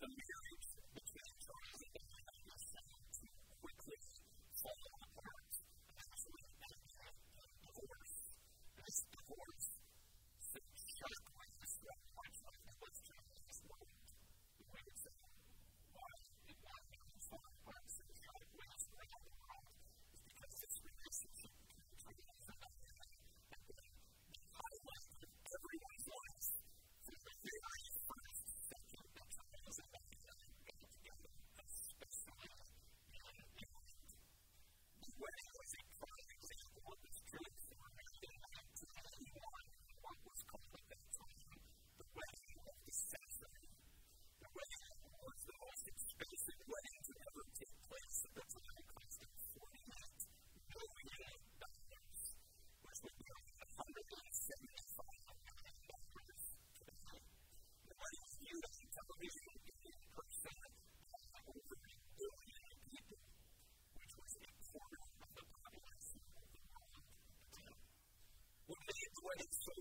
the marriage. it's so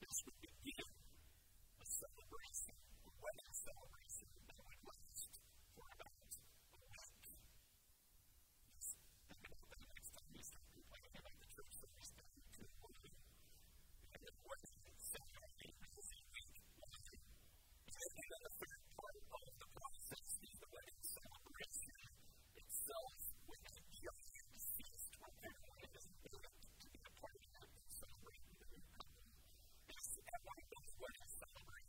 this would be given a celebration, a wedding celebration that would last for about where to celebrate.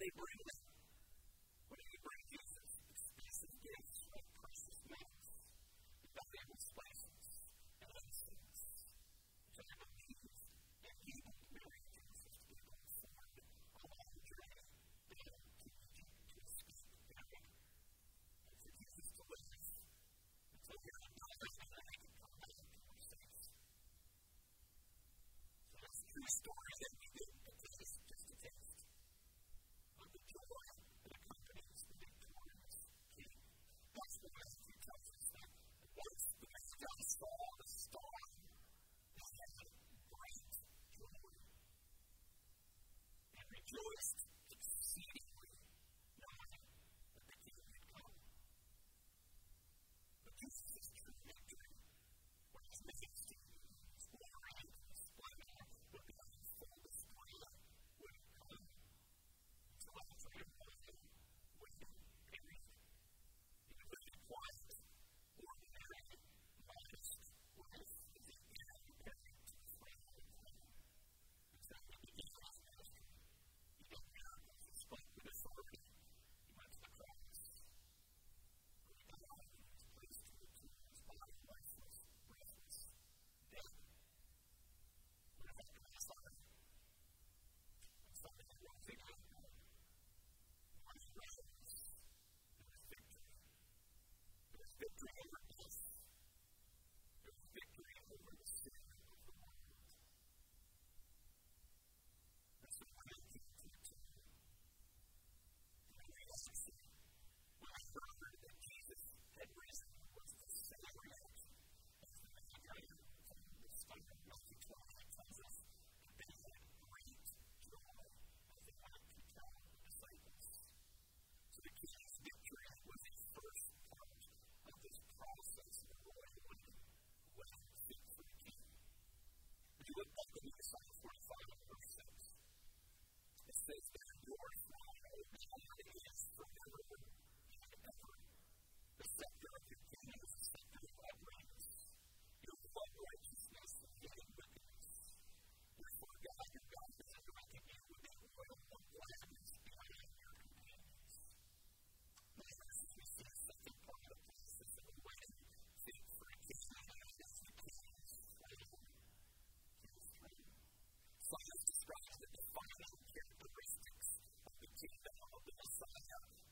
They bring faith from the heaven.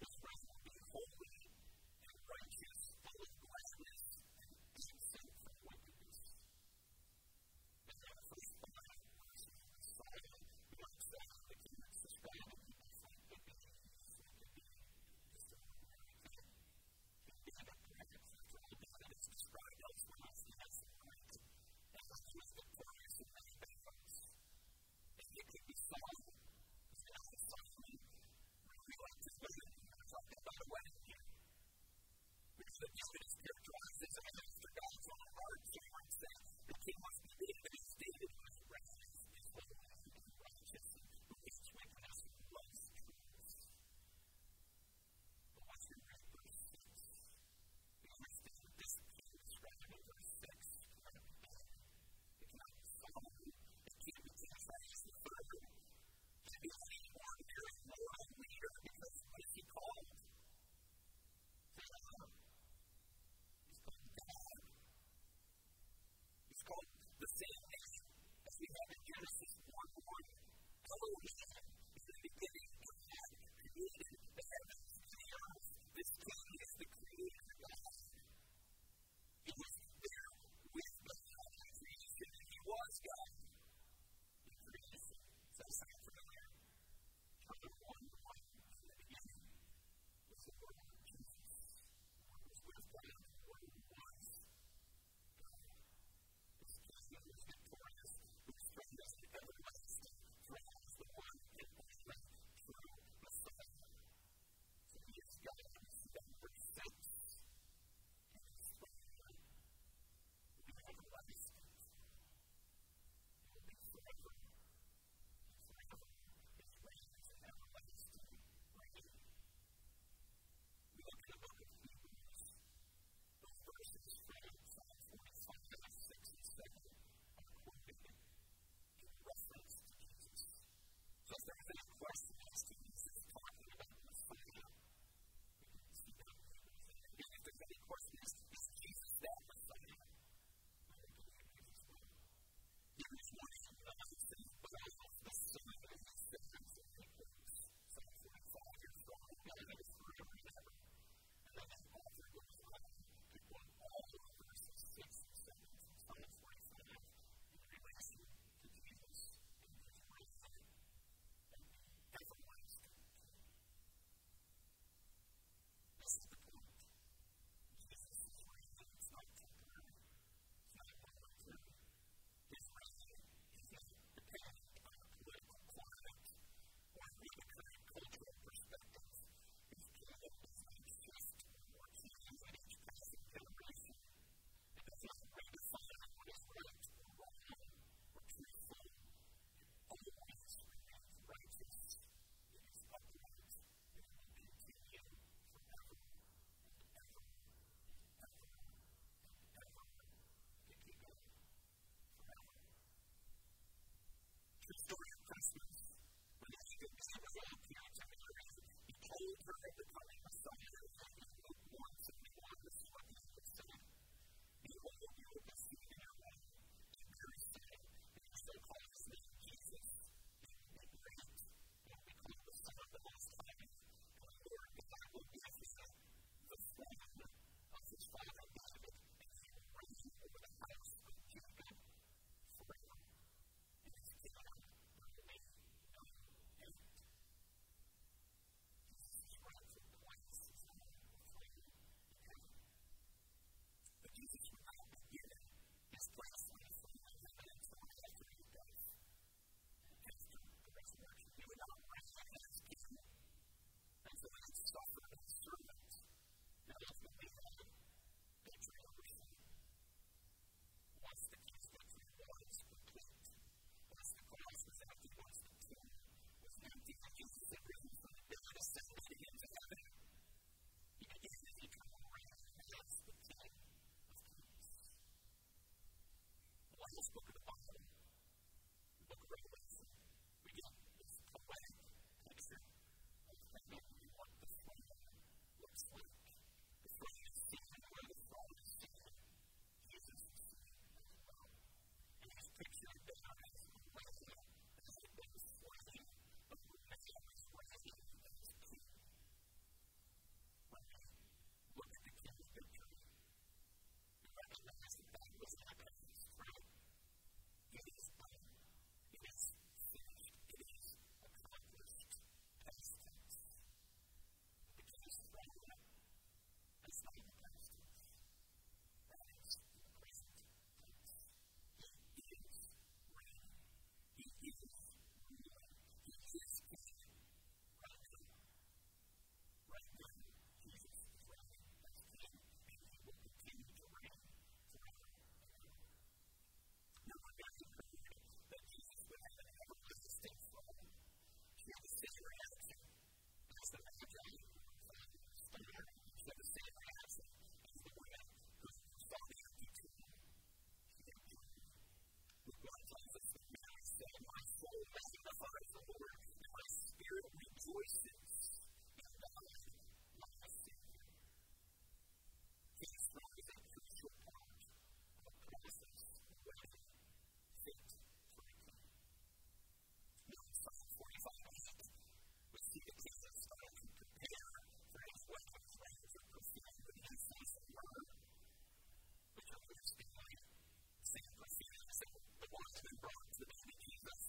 been brought to the name of Jesus.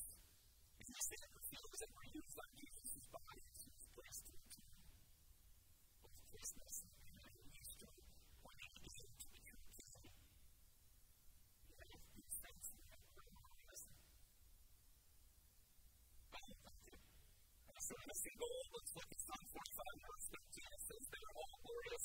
It's not saying that the seal was ever used on Jesus' body as he was placed into was placed as to point the sin looks like a Psalm 45 in respect to says, They all glorious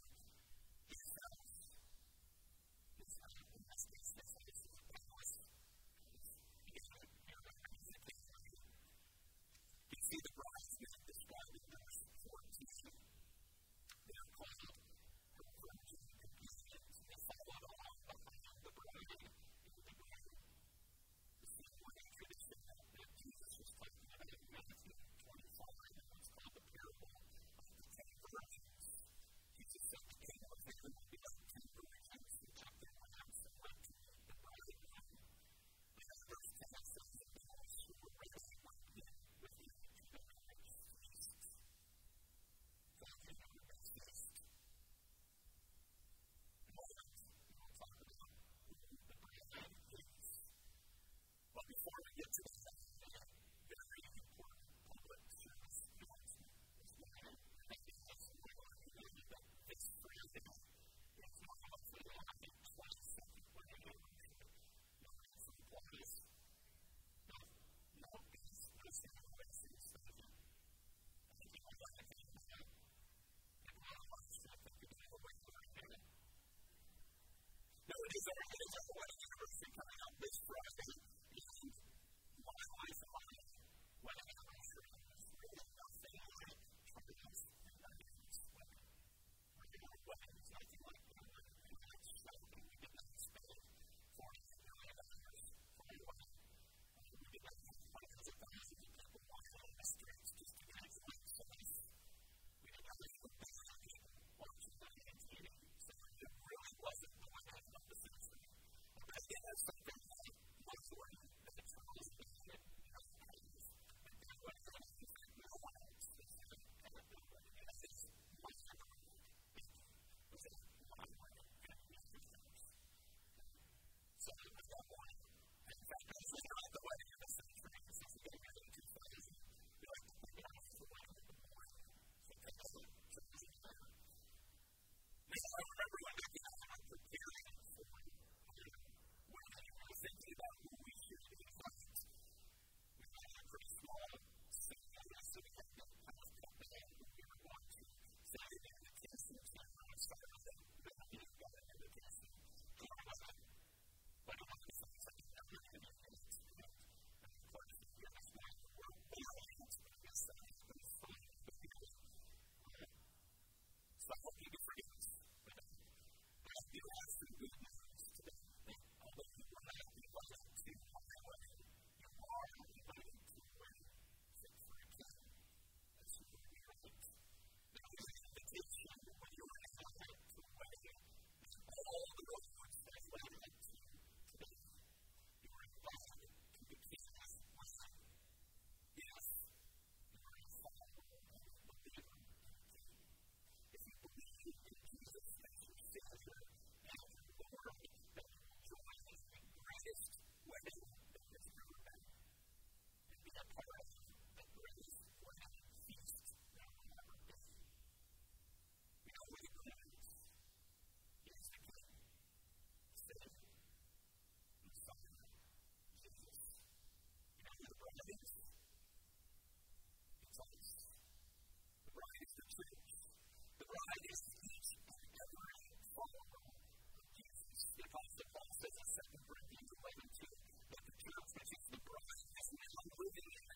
Second Corinthians 11, 2, that the church which is the bride is now living in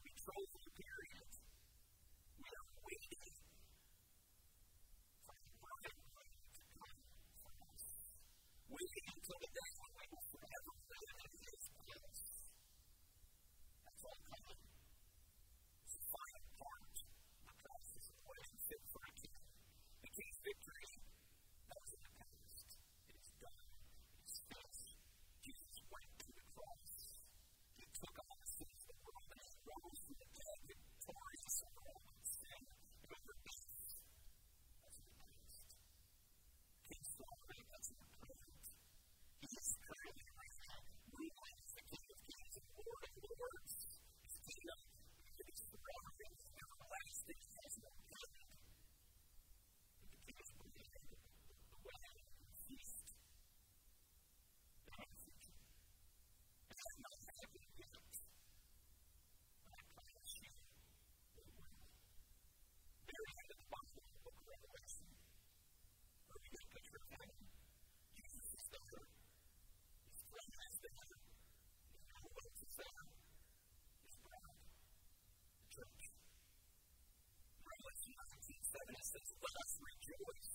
rejoice